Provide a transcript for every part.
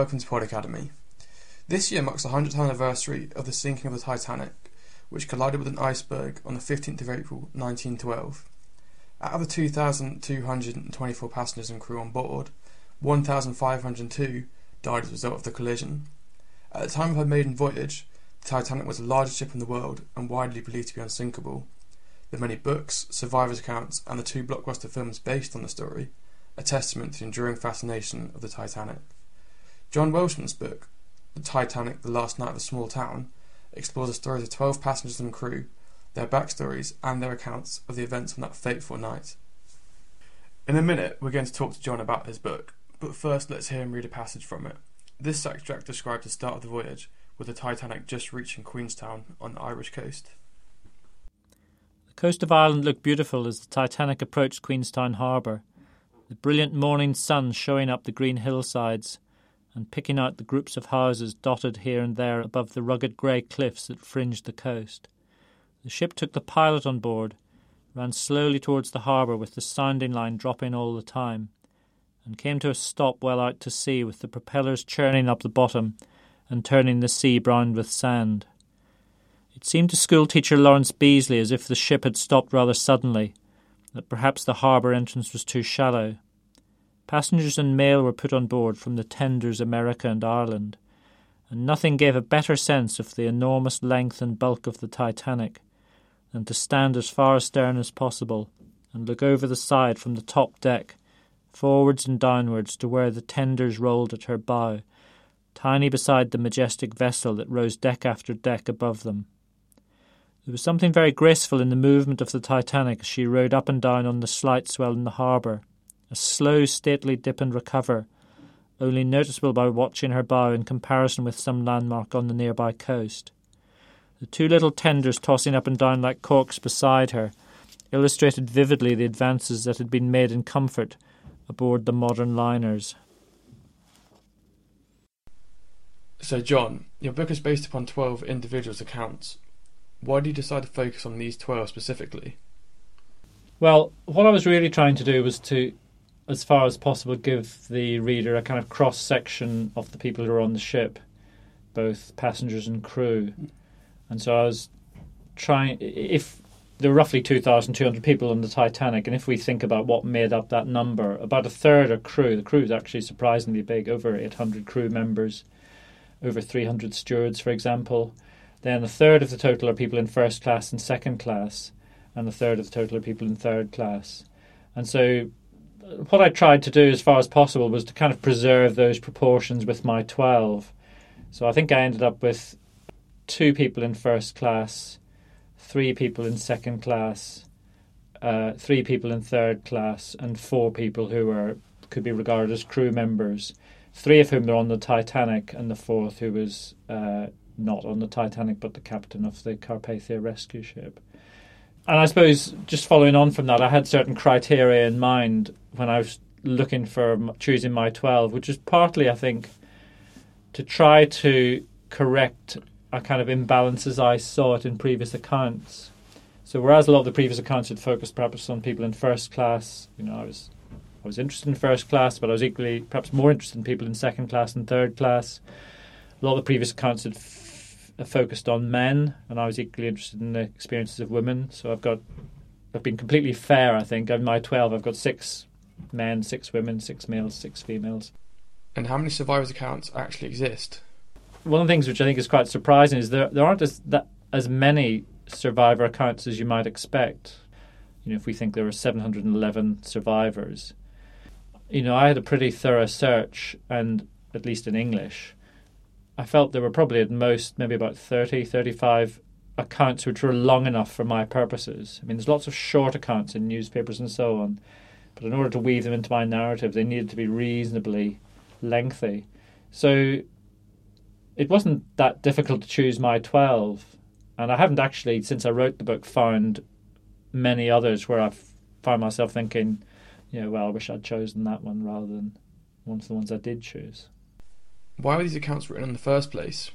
welcome to Pod Academy. This year marks the 100th anniversary of the sinking of the Titanic, which collided with an iceberg on the 15th of April 1912. Out of the 2,224 passengers and crew on board, 1,502 died as a result of the collision. At the time of her maiden voyage, the Titanic was the largest ship in the world and widely believed to be unsinkable. The many books, survivors' accounts, and the two blockbuster films based on the story a testament to the enduring fascination of the Titanic. John Welshman's book, The Titanic, The Last Night of a Small Town, explores the stories of 12 passengers and crew, their backstories, and their accounts of the events on that fateful night. In a minute, we're going to talk to John about his book, but first let's hear him read a passage from it. This extract describes the start of the voyage, with the Titanic just reaching Queenstown on the Irish coast. The coast of Ireland looked beautiful as the Titanic approached Queenstown Harbour, the brilliant morning sun showing up the green hillsides and picking out the groups of houses dotted here and there above the rugged grey cliffs that fringed the coast. The ship took the pilot on board, ran slowly towards the harbour with the sounding line dropping all the time, and came to a stop well out to sea with the propellers churning up the bottom and turning the sea brown with sand. It seemed to schoolteacher Lawrence Beesley as if the ship had stopped rather suddenly, that perhaps the harbour entrance was too shallow. Passengers and mail were put on board from the tenders America and Ireland, and nothing gave a better sense of the enormous length and bulk of the Titanic than to stand as far astern as possible and look over the side from the top deck, forwards and downwards to where the tenders rolled at her bow, tiny beside the majestic vessel that rose deck after deck above them. There was something very graceful in the movement of the Titanic as she rode up and down on the slight swell in the harbour, a slow, stately dip and recover, only noticeable by watching her bow in comparison with some landmark on the nearby coast. The two little tenders tossing up and down like corks beside her illustrated vividly the advances that had been made in comfort aboard the modern liners. So, John, your book is based upon 12 individuals' accounts. Why do you decide to focus on these 12 specifically? Well, what I was really trying to do was to as far as possible, give the reader a kind of cross section of the people who are on the ship, both passengers and crew. And so I was trying, if there were roughly 2,200 people on the Titanic, and if we think about what made up that number, about a third are crew. The crew is actually surprisingly big, over 800 crew members, over 300 stewards, for example. Then a third of the total are people in first class and second class, and a third of the total are people in third class. And so what I tried to do as far as possible was to kind of preserve those proportions with my 12. So I think I ended up with two people in first class, three people in second class, uh, three people in third class, and four people who were could be regarded as crew members. Three of whom were on the Titanic, and the fourth who was uh, not on the Titanic but the captain of the Carpathia rescue ship and I suppose just following on from that, I had certain criteria in mind when I was looking for choosing my 12, which is partly, I think, to try to correct a kind of imbalances I saw it in previous accounts. So whereas a lot of the previous accounts had focused perhaps on people in first class, you know, I was I was interested in first class, but I was equally perhaps more interested in people in second class and third class. A lot of the previous accounts had focused on men, and I was equally interested in the experiences of women. So I've got, I've been completely fair. I think in my twelve, I've got six men, six women, six males, six females. And how many survivors' accounts actually exist? One of the things which I think is quite surprising is there there aren't as that as many survivor accounts as you might expect. You know, if we think there were 711 survivors, you know, I had a pretty thorough search, and at least in English, I felt there were probably at most maybe about 30, 35 accounts which were long enough for my purposes. I mean, there's lots of short accounts in newspapers and so on, but in order to weave them into my narrative, they needed to be reasonably lengthy. So it wasn't that difficult to choose my 12. And I haven't actually, since I wrote the book, found many others where I've found myself thinking, you know, well, I wish I'd chosen that one rather than one of the ones I did choose. Why were these accounts written in the first place?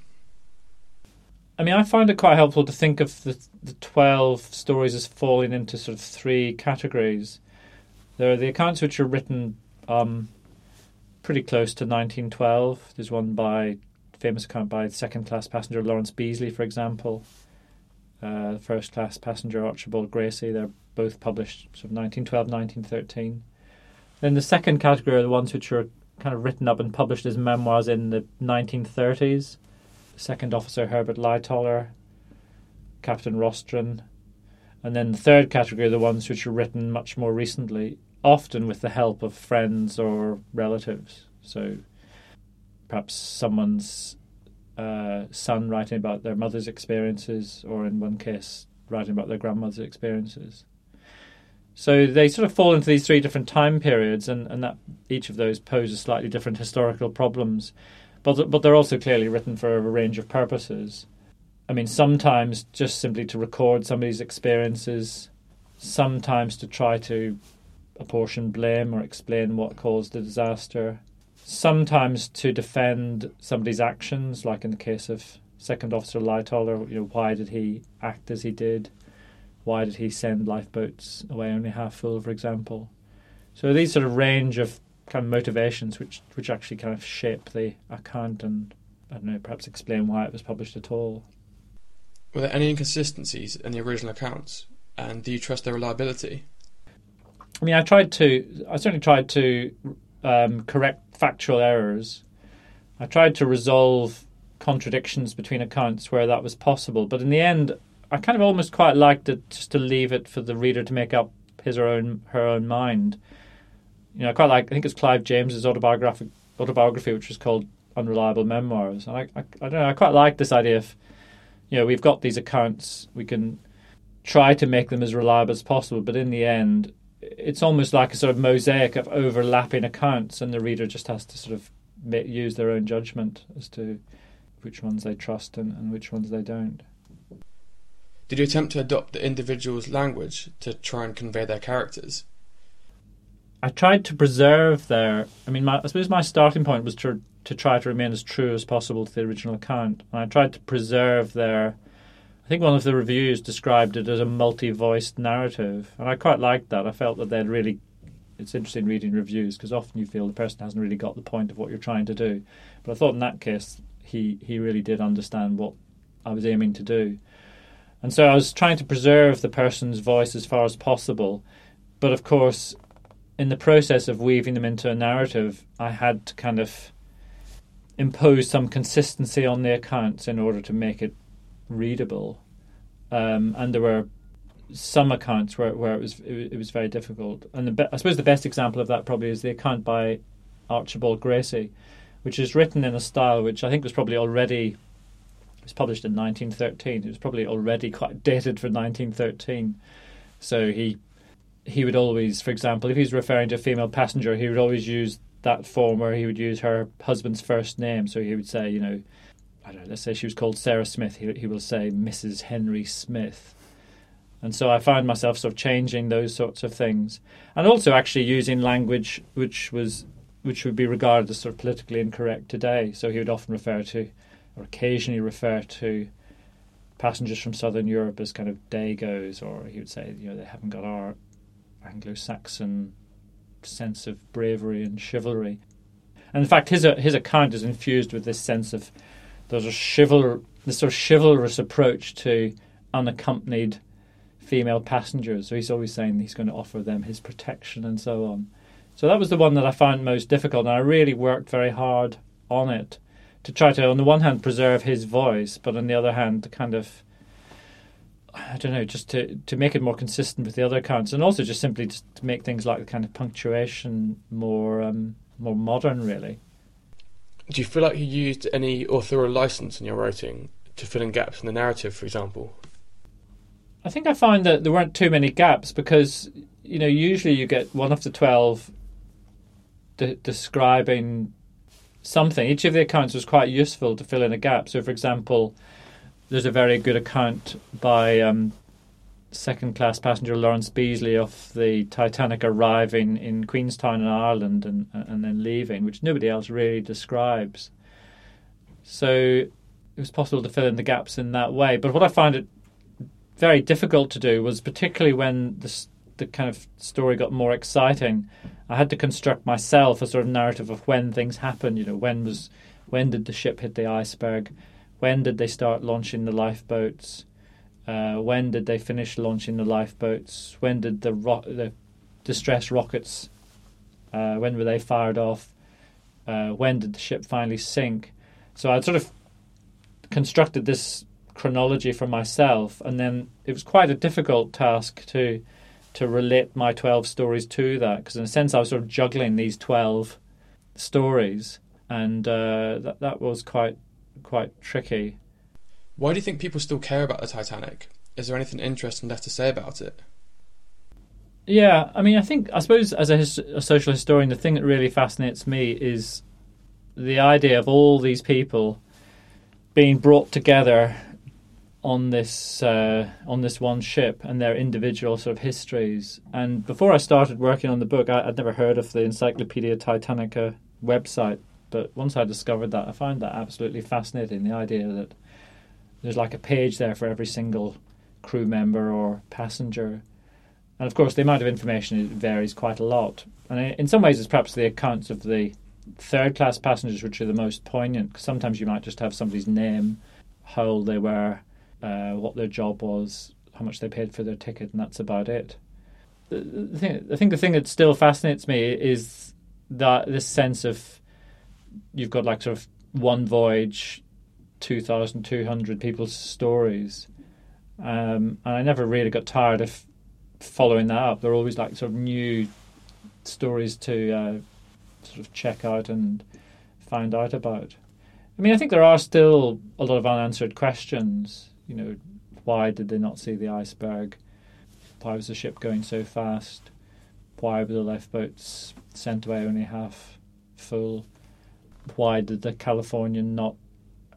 I mean, I find it quite helpful to think of the, the 12 stories as falling into sort of three categories. There are the accounts which are written um, pretty close to 1912. There's one by famous account by second class passenger Lawrence Beesley, for example. Uh, first class passenger Archibald Gracie. They're both published sort of 1912, 1913. Then the second category are the ones which are kind of written up and published as memoirs in the 1930s. Second Officer Herbert Lightoller, Captain Rostron. And then the third category are the ones which are written much more recently, often with the help of friends or relatives. So perhaps someone's uh, son writing about their mother's experiences, or in one case, writing about their grandmother's experiences. So they sort of fall into these three different time periods, and, and that each of those poses slightly different historical problems. But but they're also clearly written for a range of purposes. I mean, sometimes just simply to record somebody's experiences, sometimes to try to apportion blame or explain what caused the disaster, sometimes to defend somebody's actions, like in the case of Second Officer Lightoller, you know, why did he act as he did? Why did he send lifeboats away only half full, for example? So these sort of range of kind of motivations which which actually kind of shape the account and I don't know, perhaps explain why it was published at all. Were there any inconsistencies in the original accounts? And do you trust their reliability? I mean, I tried to. I certainly tried to um, correct factual errors. I tried to resolve contradictions between accounts where that was possible, but in the end, I kind of almost quite liked it just to leave it for the reader to make up his or own her own mind. You know, I quite like. I think it's Clive James's autobiographic autobiography, which was called Unreliable Memoirs, and I, I, I don't know. I quite like this idea of, you know, we've got these accounts, we can try to make them as reliable as possible, but in the end, it's almost like a sort of mosaic of overlapping accounts, and the reader just has to sort of use their own judgment as to which ones they trust and, and which ones they don't. Did you attempt to adopt the individual's language to try and convey their characters? I tried to preserve their. I mean, my, I suppose my starting point was to to try to remain as true as possible to the original account, and I tried to preserve their. I think one of the reviews described it as a multi-voiced narrative, and I quite liked that. I felt that they'd really. It's interesting reading reviews because often you feel the person hasn't really got the point of what you're trying to do, but I thought in that case he he really did understand what I was aiming to do. And so I was trying to preserve the person's voice as far as possible. But of course, in the process of weaving them into a narrative, I had to kind of impose some consistency on the accounts in order to make it readable. Um, and there were some accounts where, where it was it, was very difficult. And be- I suppose the best example of that probably is the account by Archibald Gracie, which is written in a style which I think was probably already was published in 1913. It was probably already quite dated for 1913. So he he would always, for example, if he's referring to a female passenger, he would always use that form where he would use her husband's first name. So he would say, you know, I don't know, let's say she was called Sarah Smith. He, he will say Mrs. Henry Smith. And so I found myself sort of changing those sorts of things, and also actually using language which was which would be regarded as sort of politically incorrect today. So he would often refer to or occasionally refer to passengers from southern Europe as kind of Dagos, or he would say, you know, they haven't got our Anglo-Saxon sense of bravery and chivalry. And in fact, his uh, his account is infused with this sense of there's a chival this sort of chivalrous approach to unaccompanied female passengers. So he's always saying he's going to offer them his protection and so on. So that was the one that I found most difficult, and I really worked very hard on it to try to, on the one hand, preserve his voice, but on the other hand, to kind of, I don't know, just to, to make it more consistent with the other accounts, and also just simply to, make things like the kind of punctuation more um, more modern, really. Do you feel like you used any authorial license in your writing to fill in gaps in the narrative, for example? I think I found that there weren't too many gaps because you know usually you get one of the twelve de- describing something. Each of the accounts was quite useful to fill in a gap. So, for example, there's a very good account by um, second class passenger Lawrence Beesley of the Titanic arriving in Queenstown in Ireland and, and then leaving, which nobody else really describes. So it was possible to fill in the gaps in that way. But what I found it very difficult to do was particularly when the the kind of story got more exciting, I had to construct myself a sort of narrative of when things happened. You know, when was when did the ship hit the iceberg? When did they start launching the lifeboats? Uh, when did they finish launching the lifeboats? When did the ro- the distress rockets? Uh, when were they fired off? Uh, when did the ship finally sink? So I sort of constructed this chronology for myself, and then it was quite a difficult task to to relate my twelve stories to that because in a sense I was sort of juggling these twelve stories, and uh, that that was quite quite tricky. Why do you think people still care about the Titanic? Is there anything interesting left to say about it? Yeah, I mean, I think I suppose as a, his, a social historian, the thing that really fascinates me is the idea of all these people being brought together on this uh, on this one ship and their individual sort of histories. And before I started working on the book, I, would never heard of the Encyclopedia Titanica website. But once I discovered that, I found that absolutely fascinating. The idea that there's like a page there for every single crew member or passenger, and of course the amount of information varies quite a lot. And in some ways, it's perhaps the accounts of the third class passengers which are the most poignant. Because sometimes you might just have somebody's name, how old they were, uh, what their job was, how much they paid for their ticket, and that's about it. I think the thing that still fascinates me is that this sense of you've got like sort of one voyage, two thousand two hundred people's stories, um, and I never really got tired of following that up. There are always like sort of new stories to uh, sort of check out and find out about. I mean, I think there are still a lot of unanswered questions you know, why did they not see the iceberg? Why was the ship going so fast? Why were the lifeboats sent away only half full? Why did the Californian not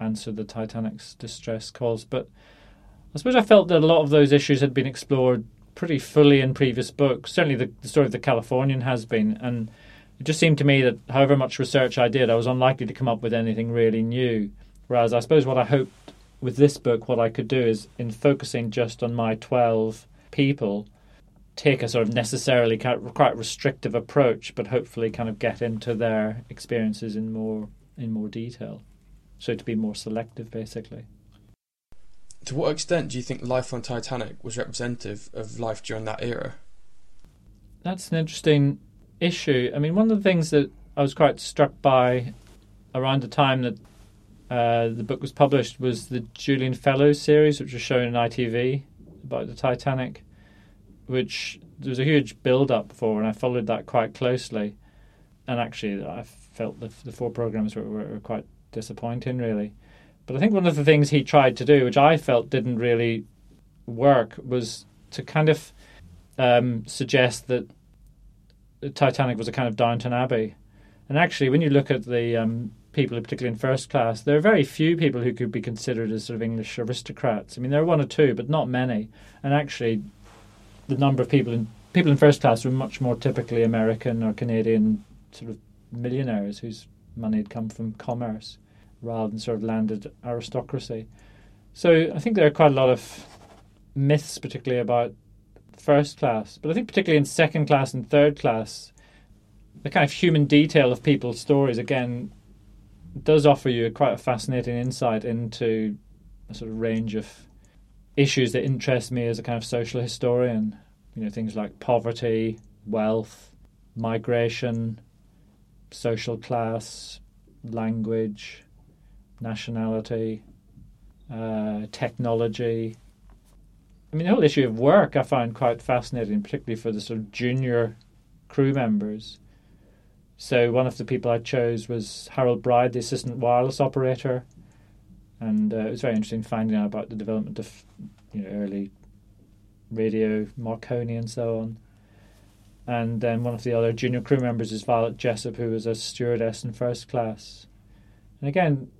answer the Titanic's distress calls? But I suppose I felt that a lot of those issues had been explored pretty fully in previous books. Certainly, the, the story of the Californian has been, and it just seemed to me that however much research I did, I was unlikely to come up with anything really new. Whereas I suppose what I hoped with this book, what I could do is, in focusing just on my 12 people, take a sort of necessarily quite restrictive approach, but hopefully kind of get into their experiences in more in more detail. So to be more selective, basically. To what extent do you think life on Titanic was representative of life during that era? That's an interesting issue. I mean, one of the things that I was quite struck by around the time that uh, the book was published was the Julian Fellowes series, which was shown on ITV about the Titanic, which there was a huge build up for, and I followed that quite closely. And actually, I felt the, the four programs were, were quite disappointing, really. But I think one of the things he tried to do, which I felt didn't really work, was to kind of um, suggest that the Titanic was a kind of Downton Abbey. And actually, when you look at the um, people, particularly in first class, there are very few people who could be considered as sort of English aristocrats. I mean, there are one or two, but not many. And actually, the number of people in people in first class were much more typically American or Canadian sort of millionaires whose money had come from commerce rather than sort of landed aristocracy. So I think there are quite a lot of myths, particularly about first class, but I think particularly in second class and third class, the kind of human detail of people's stories again does offer you quite a fascinating insight into a sort of range of issues that interest me as a kind of social historian. You know, things like poverty, wealth, migration, social class, language, nationality, uh, technology. I mean, the whole issue of work I find quite fascinating, particularly for the sort of junior crew members. So one of the people I chose was Harold Bride, the assistant wireless operator, and uh, it was very interesting finding out about the development of you know early radio, Marconi, and so on. And then one of the other junior crew members is Violet Jessop, who was a stewardess in first class. And again,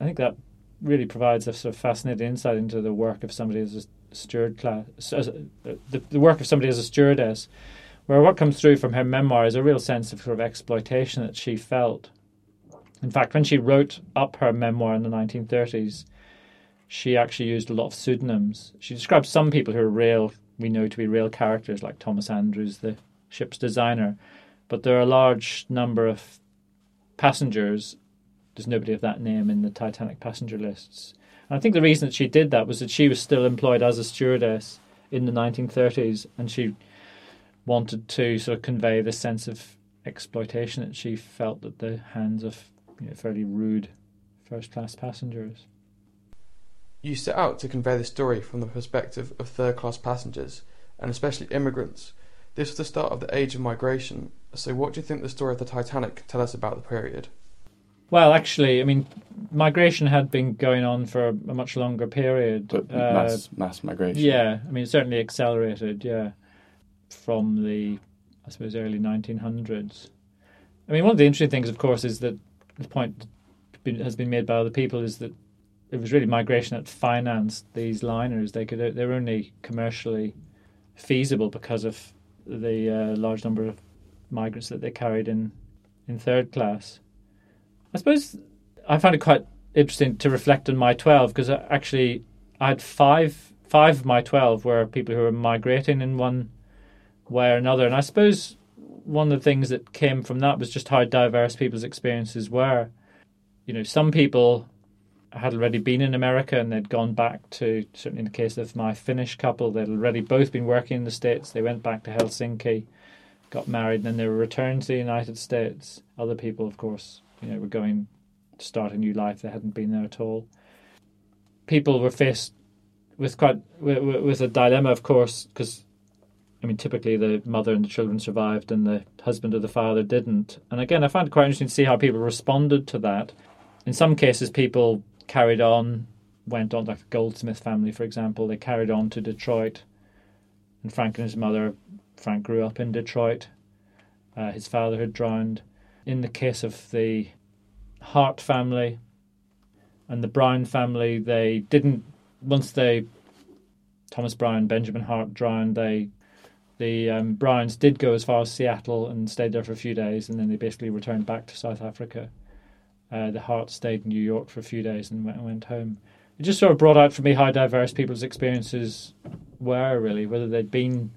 I think that really provides a sort of fascinating insight into the work of somebody as a steward class, as a, the, the work of somebody as a stewardess where what comes through from her memoir is a real sense of sort of exploitation that she felt. In fact, when she wrote up her memoir in the 1930s, she actually used a lot of pseudonyms. She describes some people who are real we know to be real characters, like Thomas Andrews, the ship's designer. But there are a large number of passengers. There's nobody of that name in the Titanic passenger lists. And I think the reason that she did that was that she was still employed as a stewardess in the 1930s, and she wanted to sort of convey the sense of exploitation that she felt at the hands of you know, fairly rude first class passengers. You set out to convey the story from the perspective of third class passengers, and especially immigrants. This was the start of the age of migration, so what do you think the story of the Titanic can tell us about the period? Well, actually, I mean, migration had been going on for a much longer period. But uh, mass, mass migration. Yeah, I mean, it certainly accelerated, yeah, from the, I suppose, early 1900s. I mean, one of the interesting things, of course, is that the point has been made by other people is that it was really migration that financed these liners. They could they were only commercially feasible because of the uh, large number of migrants that they carried in in third class. I suppose I found it quite interesting to reflect on my twelve because actually I had five five of my twelve were people who were migrating in one way or another, and I suppose one of the things that came from that was just how diverse people's experiences were. You know, some people had already been in America and they'd gone back to, certainly in the case of my Finnish couple, they'd already both been working in the States. They went back to Helsinki, got married, and then they were returned to the United States. Other people, of course, you know, were going to start a new life. They hadn't been there at all. People were faced with quite with, with a dilemma, of course, because I mean, typically the mother and the children survived, and the husband or the father didn't. And again, I found it quite interesting to see how people responded to that. In some cases, people carried on, went on, like the Goldsmith family, for example, they carried on to Detroit. And Frank and his mother, Frank grew up in Detroit. Uh, his father had drowned. In the case of the Hart family and the Brown family, they didn't, once they, Thomas Brown, Benjamin Hart drowned, they the um, Browns did go as far as Seattle and stayed there for a few days, and then they basically returned back to South Africa. Uh, the Hart stayed in New York for a few days and went, went home. It just sort of brought out for me how diverse people's experiences were, really, whether they'd been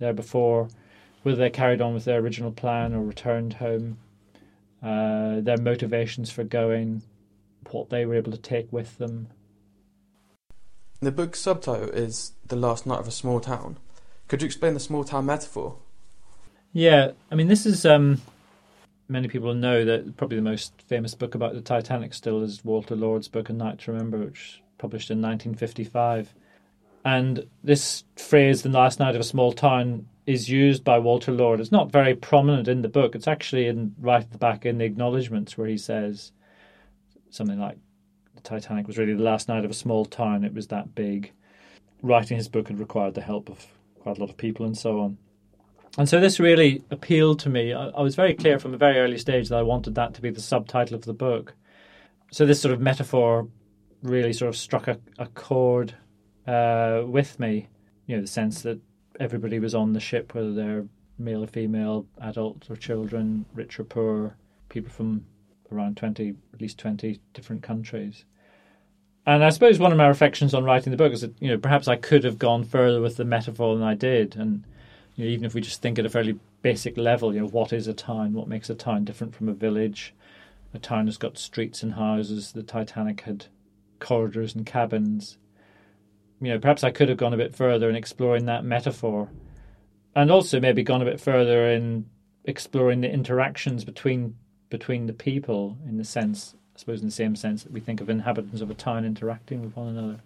there before, whether they carried on with their original plan or returned home, uh, their motivations for going, what they were able to take with them. The book's subtitle is The Last Night of a Small Town. Could you explain the small town metaphor? Yeah, I mean, this is um, many people know that probably the most famous book about the Titanic still is Walter Lord's book, A Night to Remember, which published in 1955. And this phrase, the last night of a small town, is used by Walter Lord. It's not very prominent in the book. It's actually in right at the back in the acknowledgements where he says something like the Titanic was really the last night of a small town. It was that big. Writing his book had required the help of quite a lot of people and so on. And so this really appealed to me. I, I, was very clear from a very early stage that I wanted that to be the subtitle of the book. So this sort of metaphor really sort of struck a, a chord uh, with me. You know, the sense that everybody was on the ship, whether they're male or female, adults or children, rich or poor, people from around 20, at least 20 different countries. And I suppose one of my reflections on writing the book is that you know perhaps I could have gone further with the metaphor than I did, and you know, even if we just think at a fairly basic level, you know, what is a town? What makes a town different from a village? A town has got streets and houses. The Titanic had corridors and cabins. You know, perhaps I could have gone a bit further in exploring that metaphor, and also maybe gone a bit further in exploring the interactions between between the people in the sense I suppose in the same sense that we think of inhabitants of a town interacting with one another.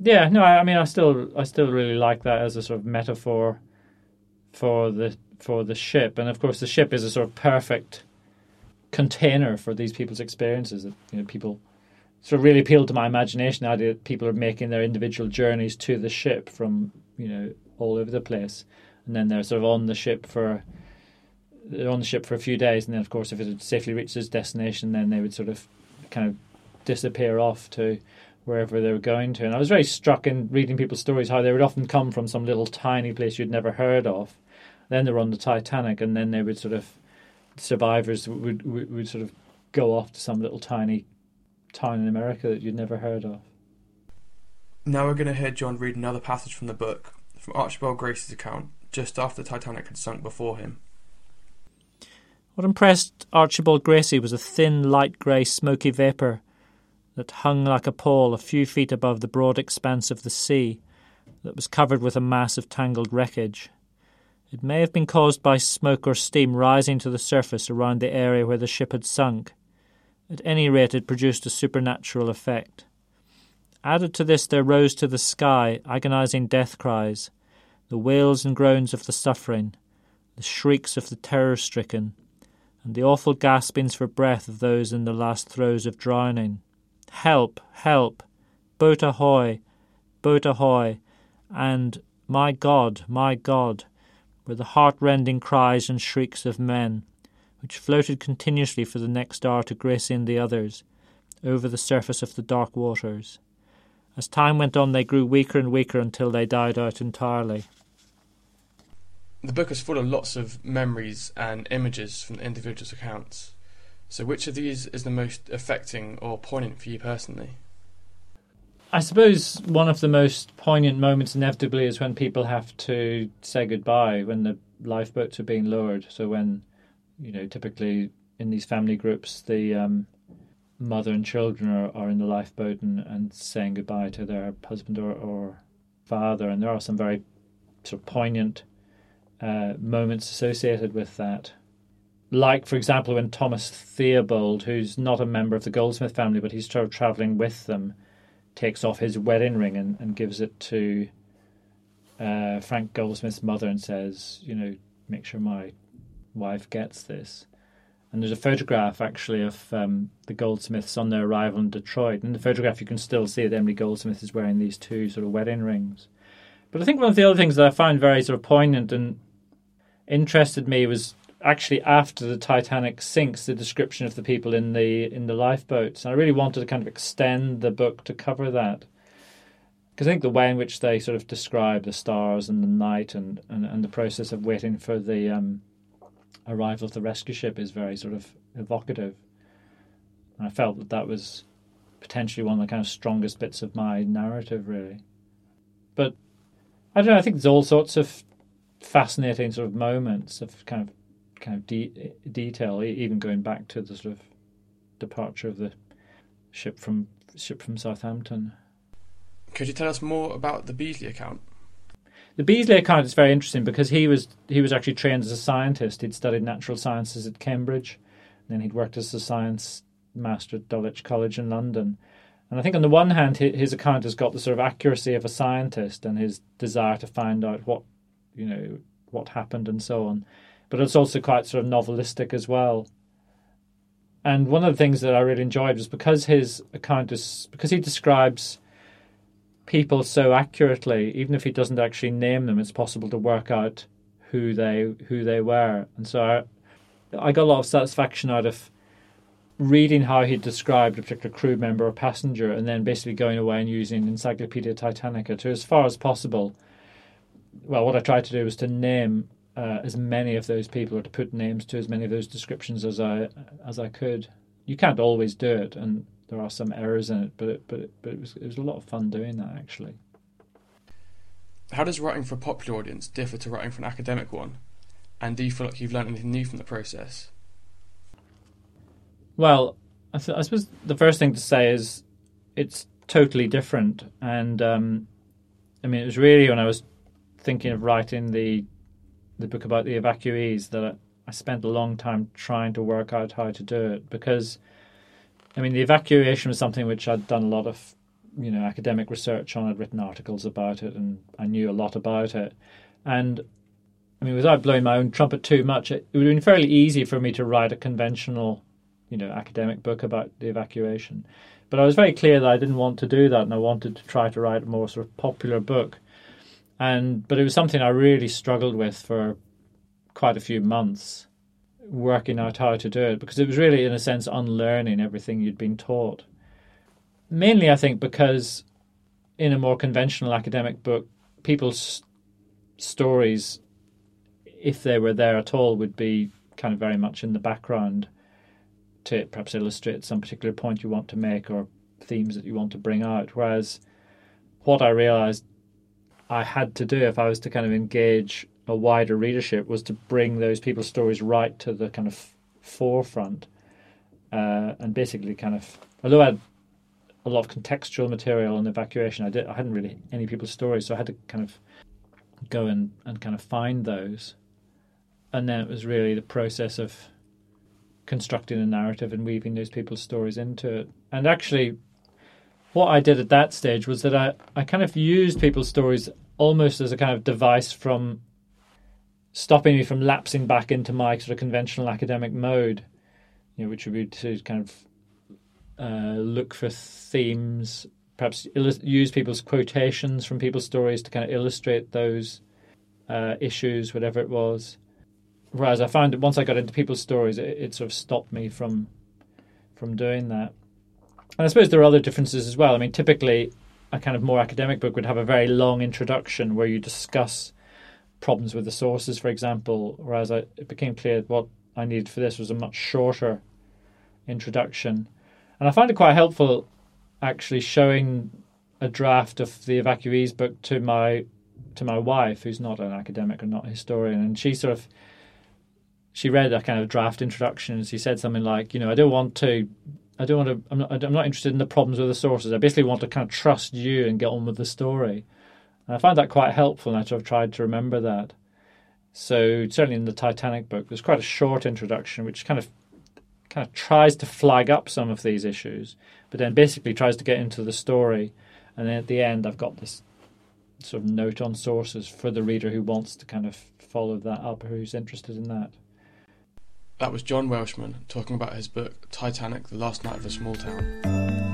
Yeah, no, I, I mean, I still, I still really like that as a sort of metaphor for the for the ship, and of course, the ship is a sort of perfect container for these people's experiences. That you know, people sort of really appealed to my imagination. The idea that people are making their individual journeys to the ship from you know all over the place, and then they're sort of on the ship for on the ship for a few days, and then of course, if it had safely reached its destination, then they would sort of kind of disappear off to wherever they were going to. And I was very struck in reading people's stories how they would often come from some little tiny place you'd never heard of. Then they were on the Titanic, and then they would sort of survivors would, would would sort of go off to some little tiny town in America that you'd never heard of. Now we're going to hear John read another passage from the book from Archibald Gracie's account just after the Titanic had sunk before him. What impressed Archibald Gracie was a thin, light grey, smoky vapour that hung like a pall a few feet above the broad expanse of the sea that was covered with a mass of tangled wreckage. It may have been caused by smoke or steam rising to the surface around the area where the ship had sunk. At any rate, it produced a supernatural effect. Added to this, there rose to the sky agonizing death cries, the wails and groans of the suffering, the shrieks of the terror stricken, and the awful gaspings for breath of those in the last throes of drowning. Help! Help! Boat ahoy! Boat ahoy! And, My God! My God! were the heart-rending cries and shrieks of men, which floated continuously for the next hour to Gracie and the others, over the surface of the dark waters. As time went on, they grew weaker and weaker until they died out entirely. The book is full of lots of memories and images from the individuals' accounts. So, which of these is the most affecting or poignant for you personally? I suppose one of the most poignant moments, inevitably, is when people have to say goodbye when the lifeboats are being lowered. So, when, you know, typically in these family groups, the um, mother and children are, are in the lifeboat and, and saying goodbye to their husband or, or father. And there are some very sort of poignant uh, moments associated with that. Like, for example, when Thomas Theobald, who's not a member of the Goldsmith family, but he's sort of traveling with them, takes off his wedding ring and, and gives it to uh, Frank Goldsmith's mother and says, you know, make sure my wife gets this. And there's a photograph actually of um, the Goldsmiths on their arrival in Detroit. In the photograph, you can still see that Emily Goldsmith is wearing these two sort of wedding rings. But I think one of the other things that I found very sort of poignant and interested me was actually after the Titanic sinks, the description of the people in the in the lifeboats. And I really wanted to kind of extend the book to cover that. Because I think the way in which they sort of describe the stars and the night and, and, and the process of waiting for the um, arrival of the rescue ship is very sort of evocative. And I felt that that was potentially one of the kind of strongest bits of my narrative, really. But I don't know, I think there's all sorts of fascinating sort of moments of kind of kind of de- detail, even going back to the sort of departure of the ship from ship from Southampton. Could you tell us more about the Beesley account? The Beesley account is very interesting because he was he was actually trained as a scientist. He'd studied natural sciences at Cambridge, and then he'd worked as a science master at Dulwich College in London. And I think on the one hand, his account has got the sort of accuracy of a scientist and his desire to find out what you know what happened and so on. But it's also quite sort of novelistic as well. And one of the things that I really enjoyed was because his account is because he describes people so accurately, even if he doesn't actually name them, it's possible to work out who they who they were. And so I, I got a lot of satisfaction out of reading how he described a particular crew member or passenger, and then basically going away and using Encyclopedia Titanica to, as far as possible, well, what I tried to do was to name uh, as many of those people, or to put names to as many of those descriptions as I as I could. You can't always do it, and there are some errors in it, but it, but it, but it was it was a lot of fun doing that actually. How does writing for a popular audience differ to writing for an academic one? And do you feel like you've learned anything new from the process? Well, I, th- I suppose the first thing to say is it's totally different, and um, I mean it was really when I was thinking of writing the the book about the evacuees that I spent a long time trying to work out how to do it because I mean the evacuation was something which I'd done a lot of you know academic research on. I'd written articles about it and I knew a lot about it. And I mean without blowing my own trumpet too much it, it would have been fairly easy for me to write a conventional you know academic book about the evacuation. But I was very clear that I didn't want to do that and I wanted to try to write a more sort of popular book and but it was something I really struggled with for quite a few months, working out how to do it because it was really, in a sense, unlearning everything you'd been taught. Mainly, I think, because in a more conventional academic book, people's stories, if they were there at all, would be kind of very much in the background to perhaps illustrate some particular point you want to make or themes that you want to bring out. Whereas what I realized I had to do if I was to kind of engage a wider readership was to bring those people's stories right to the kind of forefront uh, and basically kind of although I had a lot of contextual material on evacuation, I did I hadn't really any people's stories, so I had to kind of go and, and kind of find those. And then it was really the process of constructing a narrative and weaving those people's stories into it. And actually, what I did at that stage was that I, I kind of used people's stories almost as a kind of device from stopping me from lapsing back into my sort of conventional academic mode, you know, which would be to kind of uh, look for themes, perhaps use people's quotations from people's stories to kind of illustrate those uh, issues, whatever it was. Whereas I found that once I got into people's stories, it, it sort of stopped me from from doing that. And I suppose there are other differences as well. I mean, typically, a kind of more academic book would have a very long introduction where you discuss problems with the sources, for example. Whereas I, it became clear what I needed for this was a much shorter introduction and I find it quite helpful actually showing a draft of the evacuees book to my to my wife, who's not an academic or not a historian, and she sort of she read a kind of draft introduction and she said something like, you know, I don't want to, I don't want to, I'm not, I'm not interested in the problems with the sources. I basically want to kind of trust you and get on with the story. And I find that quite helpful, and I sort of tried to remember that. So certainly in the Titanic book, there's quite a short introduction, which kind of kind of tries to flag up some of these issues, but then basically tries to get into the story. And then at the end, I've got this sort of note on sources for the reader who wants to kind of follow that up, or who's interested in that. That was John Welshman talking about his book Titanic The Last Night of a Small Town.